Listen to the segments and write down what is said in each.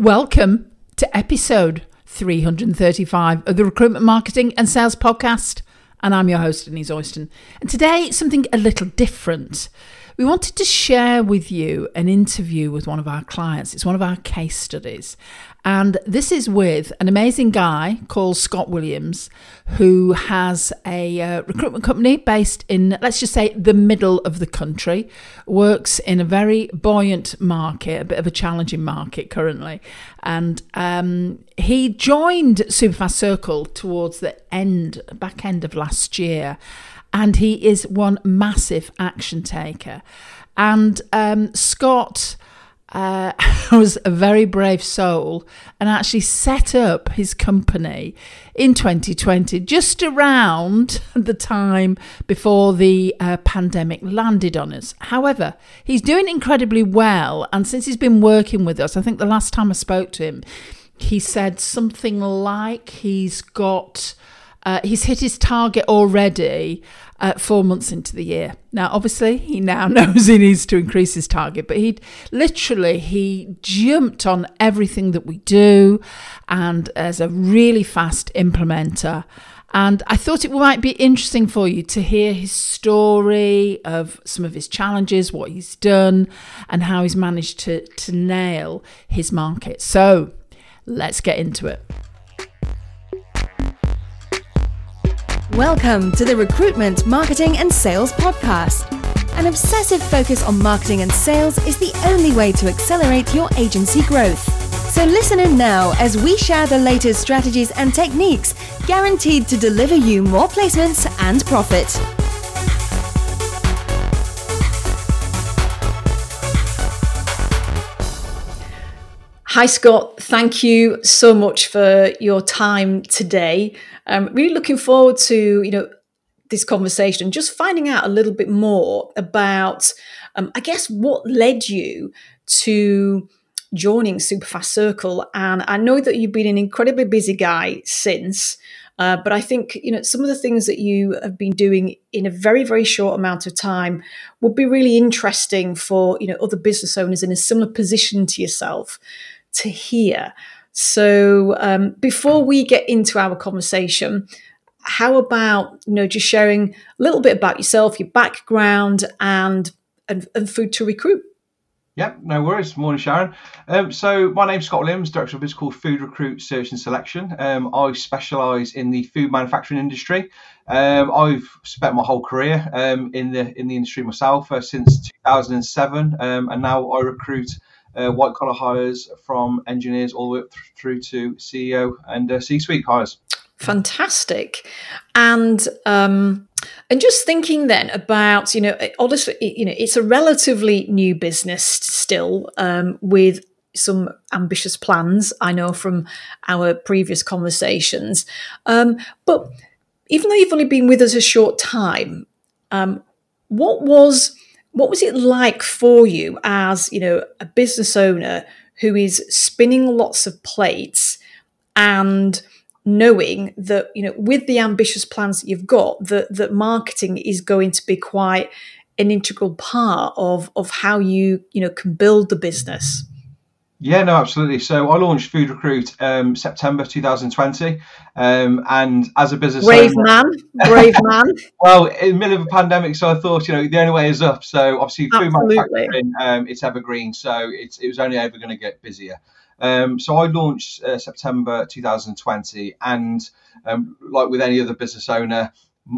Welcome to episode 335 of the Recruitment Marketing and Sales Podcast. And I'm your host, Denise Oyston. And today, something a little different. We wanted to share with you an interview with one of our clients. It's one of our case studies. And this is with an amazing guy called Scott Williams, who has a uh, recruitment company based in, let's just say, the middle of the country, works in a very buoyant market, a bit of a challenging market currently. And um, he joined Superfast Circle towards the end, back end of last year. And he is one massive action taker. And um, Scott uh, was a very brave soul and actually set up his company in 2020, just around the time before the uh, pandemic landed on us. However, he's doing incredibly well. And since he's been working with us, I think the last time I spoke to him, he said something like he's got. Uh, he's hit his target already uh, four months into the year. Now, obviously, he now knows he needs to increase his target, but he literally he jumped on everything that we do, and as a really fast implementer. And I thought it might be interesting for you to hear his story of some of his challenges, what he's done, and how he's managed to, to nail his market. So let's get into it. Welcome to the Recruitment, Marketing and Sales Podcast. An obsessive focus on marketing and sales is the only way to accelerate your agency growth. So listen in now as we share the latest strategies and techniques guaranteed to deliver you more placements and profit. Hi, Scott. Thank you so much for your time today. I'm um, really looking forward to you know this conversation, just finding out a little bit more about, um, I guess, what led you to joining Superfast Circle. And I know that you've been an incredibly busy guy since. Uh, but I think you know some of the things that you have been doing in a very very short amount of time would be really interesting for you know other business owners in a similar position to yourself to hear. So um, before we get into our conversation, how about you know just sharing a little bit about yourself, your background, and and, and food to recruit? Yeah, no worries. Morning, Sharon. Um, so my name's Scott Williams, director of a called Food Recruit Search and Selection. Um, I specialise in the food manufacturing industry. Um, I've spent my whole career um, in the in the industry myself uh, since 2007, um, and now I recruit uh, white collar hires from engineers all the way through to CEO and uh, C suite hires. Fantastic, and um, and just thinking then about you know honestly you know it's a relatively new business still um, with some ambitious plans. I know from our previous conversations, um, but even though you've only been with us a short time, um, what was what was it like for you as, you know, a business owner who is spinning lots of plates and knowing that, you know, with the ambitious plans that you've got, that that marketing is going to be quite an integral part of of how you, you know, can build the business? Yeah, no, absolutely. So I launched Food Recruit um, September 2020, um, and as a business brave owner, man, brave man. well, in the middle of a pandemic, so I thought, you know, the only way is up. So obviously, food manufacturing, um, it's evergreen, so it's, it was only ever going to get busier. Um, so I launched uh, September 2020, and um, like with any other business owner,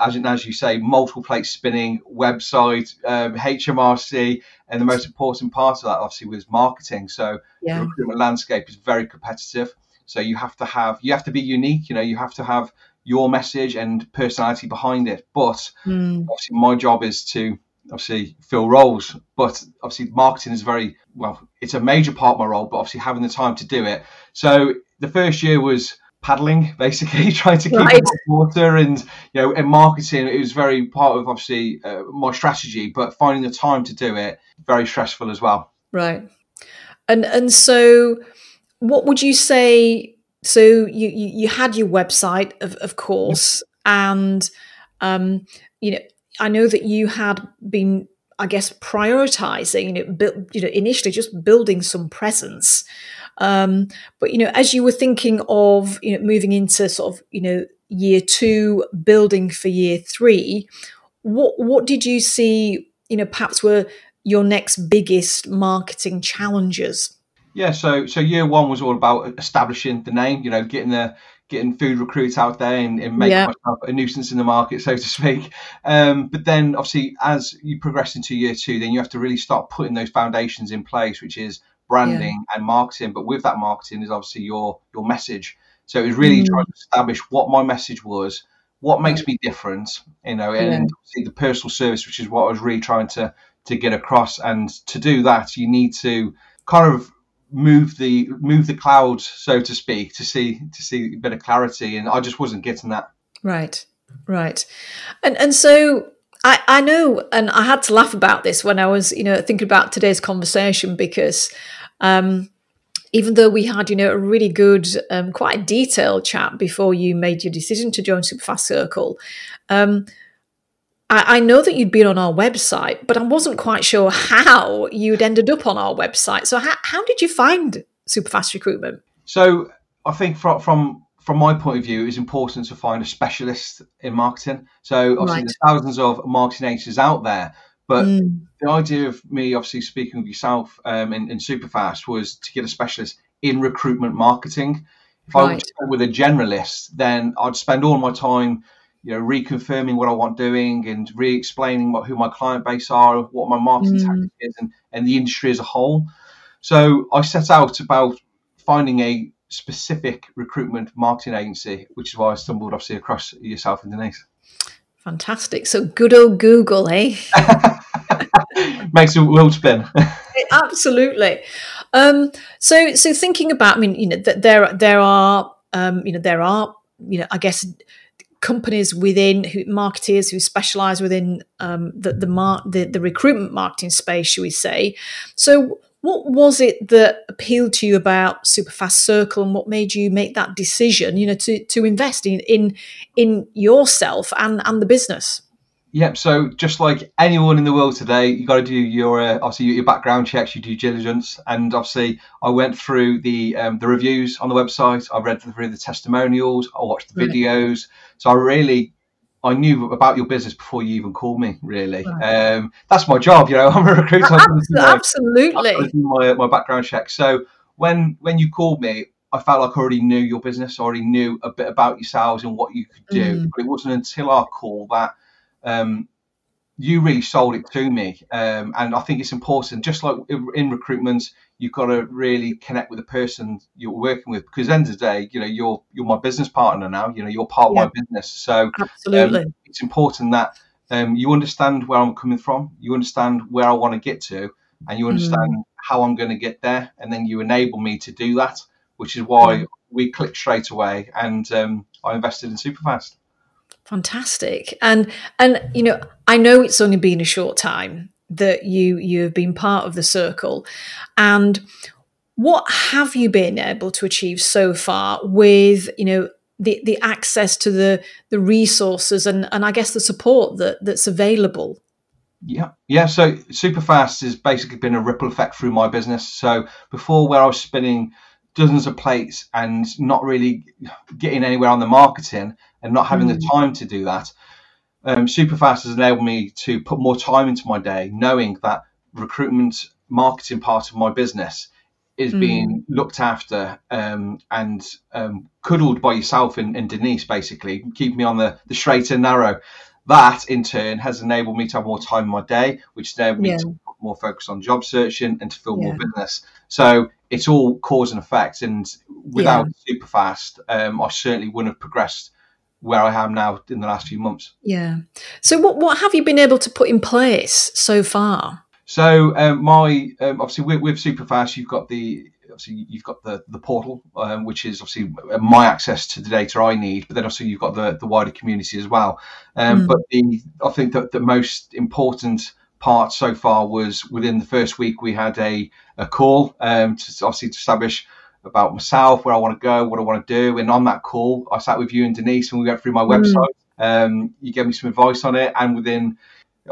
as, as you say, multiple plate spinning, website, um, HMRC, and the most important part of that obviously was marketing. So yeah. the recruitment landscape is very competitive. So you have to have you have to be unique. You know, you have to have your message and personality behind it. But mm. obviously, my job is to obviously fill roles. But obviously, marketing is very well. It's a major part of my role. But obviously, having the time to do it. So the first year was paddling basically trying to keep right. water and you know in marketing it was very part of obviously uh, my strategy but finding the time to do it very stressful as well. Right. And and so what would you say so you you, you had your website of, of course and um you know i know that you had been i guess prioritizing you know bu- you know initially just building some presence Um, but you know, as you were thinking of you know moving into sort of you know year two, building for year three, what what did you see? You know, perhaps were your next biggest marketing challenges? Yeah, so so year one was all about establishing the name. You know, getting the getting food recruits out there and, and making yeah. myself a nuisance in the market, so to speak. Um, but then, obviously, as you progress into year two, then you have to really start putting those foundations in place, which is branding yeah. and marketing. But with that marketing is obviously your your message. So it was really mm. trying to establish what my message was, what makes me different, you know, and, yeah. and the personal service, which is what I was really trying to to get across. And to do that, you need to kind of move the move the clouds, so to speak, to see to see a bit of clarity. And I just wasn't getting that. Right, right, and and so I, I know, and I had to laugh about this when I was, you know, thinking about today's conversation because um, even though we had, you know, a really good, um, quite detailed chat before you made your decision to join Superfast Circle, um, I, I, know that you'd been on our website, but I wasn't quite sure how you'd ended up on our website. So how, how did you find Superfast Recruitment? So I think from, from from my point of view, it was important to find a specialist in marketing. So obviously, right. there's thousands of marketing agencies out there, but mm. the idea of me obviously speaking with yourself um, in, in Superfast was to get a specialist in recruitment marketing. If right. I was with a generalist, then I'd spend all my time you know, reconfirming what I want doing and re-explaining what, who my client base are, what my marketing mm. tactic is, and, and the industry as a whole. So I set out about finding a specific recruitment marketing agency, which is why I stumbled obviously across yourself and Denise. Fantastic. So good old Google, eh? Makes a world spin. Absolutely. Um, so, so thinking about, I mean, you know, there there are, um, you know, there are, you know, I guess companies within who, marketers who specialize within um, the the, mar- the the recruitment marketing space, should we say? So, what was it that appealed to you about Superfast Circle, and what made you make that decision? You know, to to invest in in in yourself and and the business. Yep. So just like anyone in the world today, you got to do your uh, obviously your background checks, your due diligence, and obviously I went through the um, the reviews on the website. I read through the testimonials. I watched the videos. So I really I knew about your business before you even called me. Really, right. um, that's my job. You know, I'm a recruiter. Absolutely. I my my background check. So when when you called me, I felt like I already knew your business. I already knew a bit about yourselves and what you could do. Mm. But it wasn't until our call that um, you really sold it to me. Um, and I think it's important, just like in recruitment, you've got to really connect with the person you're working with because end of the day, you know, you're you're my business partner now. You know, you're part yeah. of my business. So absolutely, um, it's important that um, you understand where I'm coming from, you understand where I want to get to, and you understand mm. how I'm going to get there, and then you enable me to do that, which is why mm. we clicked straight away, and um, I invested in Superfast. Fantastic. And and you know, I know it's only been a short time that you you have been part of the circle. And what have you been able to achieve so far with, you know, the, the access to the the resources and, and I guess the support that that's available? Yeah, yeah. So Superfast has basically been a ripple effect through my business. So before, where I was spinning dozens of plates and not really getting anywhere on the marketing, and not having mm. the time to do that. Um, Superfast has enabled me to put more time into my day, knowing that recruitment marketing part of my business is mm. being looked after um, and um, cuddled by yourself and, and, Denise, basically, keep me on the, the straight and narrow. That in turn has enabled me to have more time in my day, which enabled yeah. me to put more focus on job searching and to fill yeah. more business. So it's all cause and effect. And without yeah. Superfast, um, I certainly wouldn't have progressed where I am now in the last few months. Yeah. So what what have you been able to put in place so far? So um, my um, obviously with, with Superfast, you've got the obviously you've got the the portal, um, which is obviously my access to the data I need, but then also you've got the the wider community as well. Um, mm. But the I think that the most important part so far was within the first week we had a a call um, to obviously to establish about myself, where I want to go, what I want to do. And on that call, I sat with you and Denise and we went through my mm. website. Um, you gave me some advice on it, and within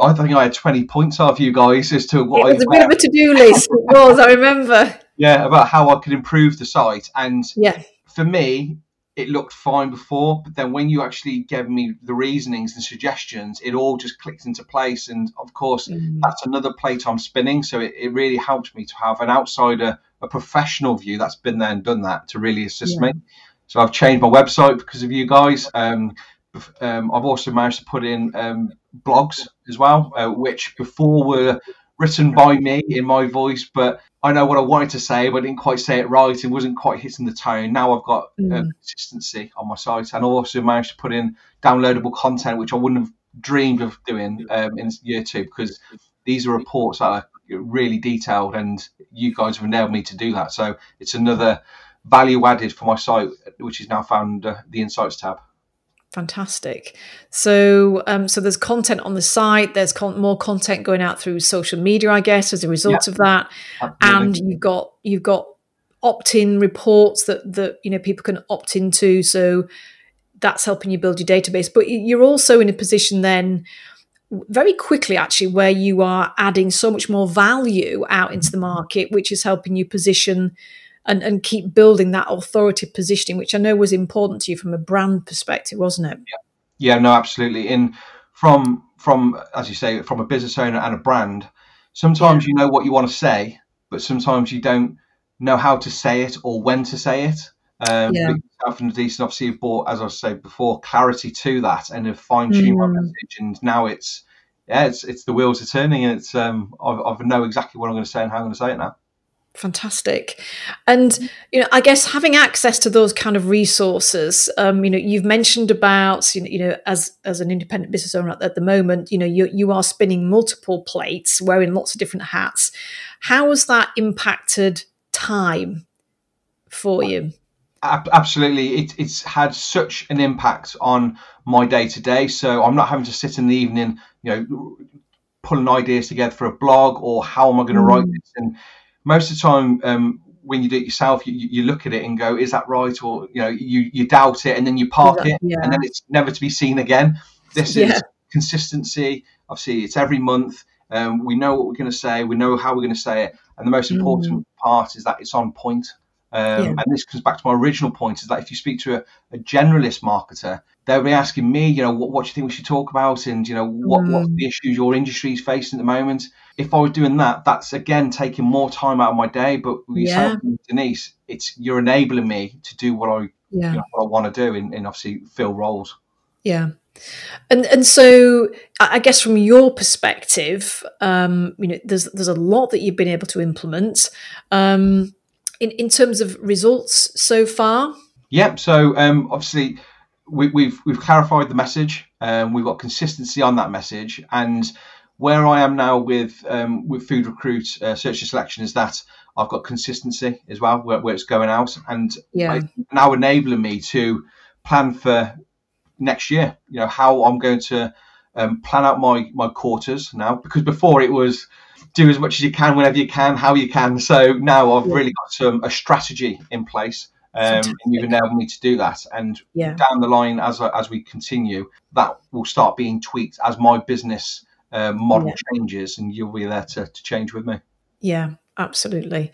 I think I had 20 points off you guys as to what it was I, a bit of a to-do list. It was, I remember. yeah, about how I could improve the site. And yeah, for me, it looked fine before, but then when you actually gave me the reasonings and suggestions, it all just clicked into place. And of course, mm. that's another plate I'm spinning. So it, it, really helped me to have an outsider, a professional view that's been there and done that to really assist yeah. me. So I've changed my website because of you guys. Um, um, I've also managed to put in um, blogs as well, uh, which before were written by me in my voice, but I know what I wanted to say, but I didn't quite say it right and wasn't quite hitting the tone. Now I've got uh, mm. consistency on my site, and also managed to put in downloadable content, which I wouldn't have dreamed of doing um, in year two because these are reports that are really detailed, and you guys have enabled me to do that. So it's another value added for my site, which is now found uh, the Insights tab. Fantastic. So, um, so there's content on the site. There's con- more content going out through social media, I guess, as a result of that. Absolutely. And you've got you've got opt-in reports that that you know people can opt into. So that's helping you build your database. But you're also in a position then very quickly actually where you are adding so much more value out into the market which is helping you position and, and keep building that authority positioning, which I know was important to you from a brand perspective, wasn't it? Yeah, yeah no, absolutely. In from from as you say, from a business owner and a brand, sometimes yeah. you know what you want to say, but sometimes you don't know how to say it or when to say it. Um, yeah. and Denise, obviously, you've brought, as I said before, clarity to that and have fine tuned mm. my message. And now it's, yeah, it's it's the wheels are turning, and it's um, I, I know exactly what I'm going to say and how I'm going to say it now. Fantastic. And, you know, I guess having access to those kind of resources, um, you know, you've mentioned about, you know, you know as, as an independent business owner at, the moment, you know, you, you are spinning multiple plates, wearing lots of different hats. How has that impacted time for you? Absolutely. It, it's had such an impact on my day to day. So I'm not having to sit in the evening, you know, pulling ideas together for a blog or how am I going to mm. write this? And, most of the time um, when you do it yourself, you, you look at it and go, "Is that right?" Or you know, you you doubt it and then you park yeah, it, and then it's never to be seen again. This yeah. is consistency. Obviously, it's every month. Um, we know what we're going to say. We know how we're going to say it, and the most important mm. part is that it's on point. Um, And this comes back to my original point: is that if you speak to a, a generalist marketer, they'll be asking me, you know, what, what do you think we should talk about, and you know, what mm. what the issues your industry is facing at the moment. If I was doing that, that's again taking more time out of my day. But yeah. Denise, it's you're enabling me to do what I yeah. you know, what I want to do, and, and obviously fill roles. Yeah. And and so I guess from your perspective, um, you know, there's there's a lot that you've been able to implement. Um, in in terms of results so far. Yep. So um, obviously we, have we've, we've clarified the message. Um, we've got consistency on that message, and where I am now with um, with Food Recruit uh, Search and Selection is that I've got consistency as well where, where it's going out, and yeah. now enabling me to plan for next year. You know how I'm going to um, plan out my my quarters now because before it was do as much as you can whenever you can, how you can. So now I've yeah. really got some a strategy in place um, and you've enabled me to do that. And yeah. down the line, as as we continue, that will start being tweaked as my business uh, model yeah. changes, and you'll be there to, to change with me. Yeah, absolutely.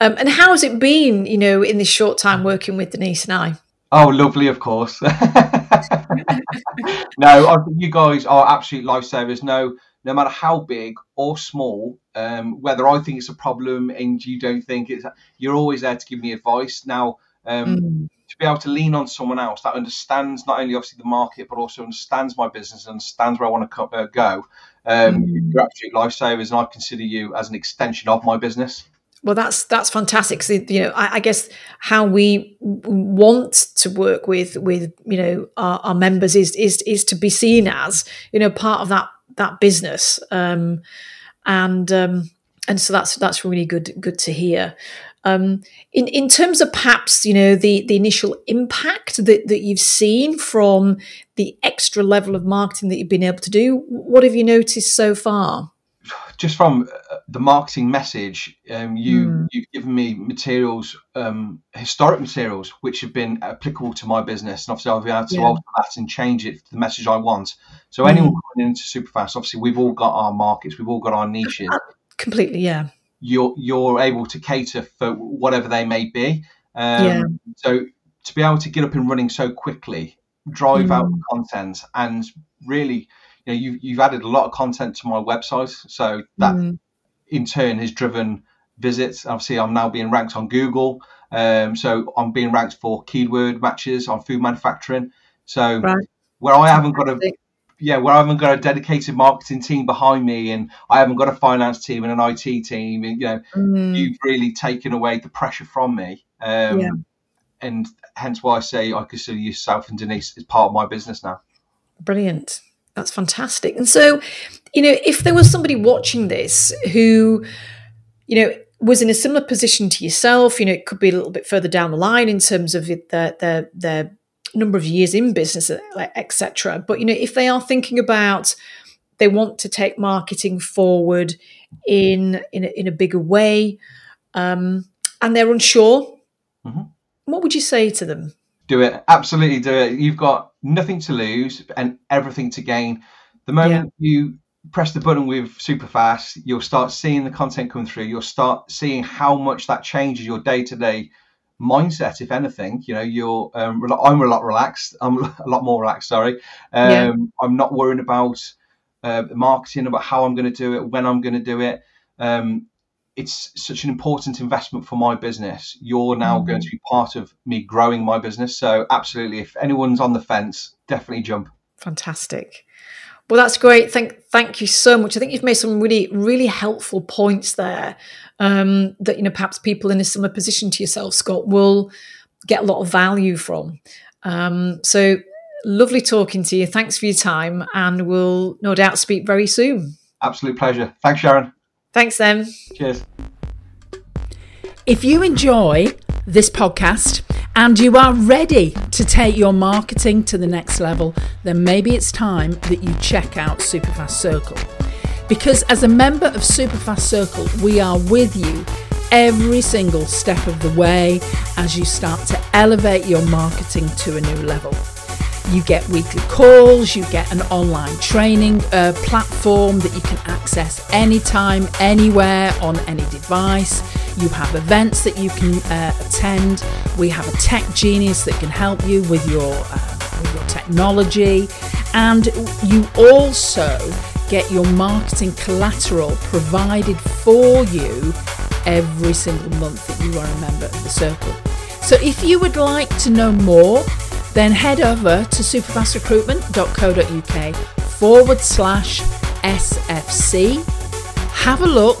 Um, and how has it been, you know, in this short time working with Denise and I? Oh, lovely, of course. no, you guys are absolute lifesavers. No, no matter how big or small, um, whether I think it's a problem and you don't think it's, you're always there to give me advice. Now, um, mm. To be able to lean on someone else that understands not only obviously the market but also understands my business, and understands where I want to co- uh, go. Um, mm. You're absolute lifesavers, and I consider you as an extension of my business. Well, that's that's fantastic. So, you know, I, I, guess how we want to work with with you know our, our, members is is is to be seen as you know part of that that business, um, and um, and so that's that's really good good to hear. Um, in in terms of perhaps you know the the initial impact that that you've seen from the extra level of marketing that you've been able to do, what have you noticed so far? Just from uh, the marketing message, um, you mm. you've given me materials, um, historic materials, which have been applicable to my business, and obviously I'll be able to yeah. alter that and change it to the message I want. So mm. anyone into Superfast, obviously we've all got our markets, we've all got our niches. Completely, yeah you're you're able to cater for whatever they may be. Um, yeah. So to be able to get up and running so quickly, drive mm. out content, and really, you know, you, you've added a lot of content to my website, so that mm. in turn has driven visits. Obviously, I'm now being ranked on Google, um, so I'm being ranked for keyword matches on food manufacturing. So right. where I haven't got a yeah, where I haven't got a dedicated marketing team behind me, and I haven't got a finance team and an IT team, and you know, mm. you've really taken away the pressure from me. Um, yeah. And hence why I say I consider yourself and Denise as part of my business now. Brilliant. That's fantastic. And so, you know, if there was somebody watching this who, you know, was in a similar position to yourself, you know, it could be a little bit further down the line in terms of their their their number of years in business, etc. But you know, if they are thinking about they want to take marketing forward in in a, in a bigger way, um, and they're unsure, mm-hmm. what would you say to them? Do it, absolutely do it. You've got nothing to lose and everything to gain. The moment yeah. you press the button with Superfast, you'll start seeing the content come through. You'll start seeing how much that changes your day to day mindset. If anything, you know, you're um, I'm a lot relaxed. I'm a lot more relaxed. Sorry, um, yeah. I'm not worrying about uh, marketing, about how I'm going to do it, when I'm going to do it. Um, it's such an important investment for my business. You're now mm-hmm. going to be part of me growing my business. So, absolutely, if anyone's on the fence, definitely jump. Fantastic. Well, that's great. Thank, thank you so much. I think you've made some really, really helpful points there. Um, that you know, perhaps people in a similar position to yourself, Scott, will get a lot of value from. Um, so, lovely talking to you. Thanks for your time, and we'll no doubt speak very soon. Absolute pleasure. Thanks, Sharon. Thanks, then. Cheers. If you enjoy this podcast and you are ready to take your marketing to the next level, then maybe it's time that you check out Superfast Circle. Because as a member of Superfast Circle, we are with you every single step of the way as you start to elevate your marketing to a new level. You get weekly calls, you get an online training uh, platform that you can access anytime, anywhere, on any device. You have events that you can uh, attend. We have a tech genius that can help you with your, uh, with your technology. And you also get your marketing collateral provided for you every single month that you are a member of the circle. So if you would like to know more, then head over to superfastrecruitment.co.uk forward slash SFC. Have a look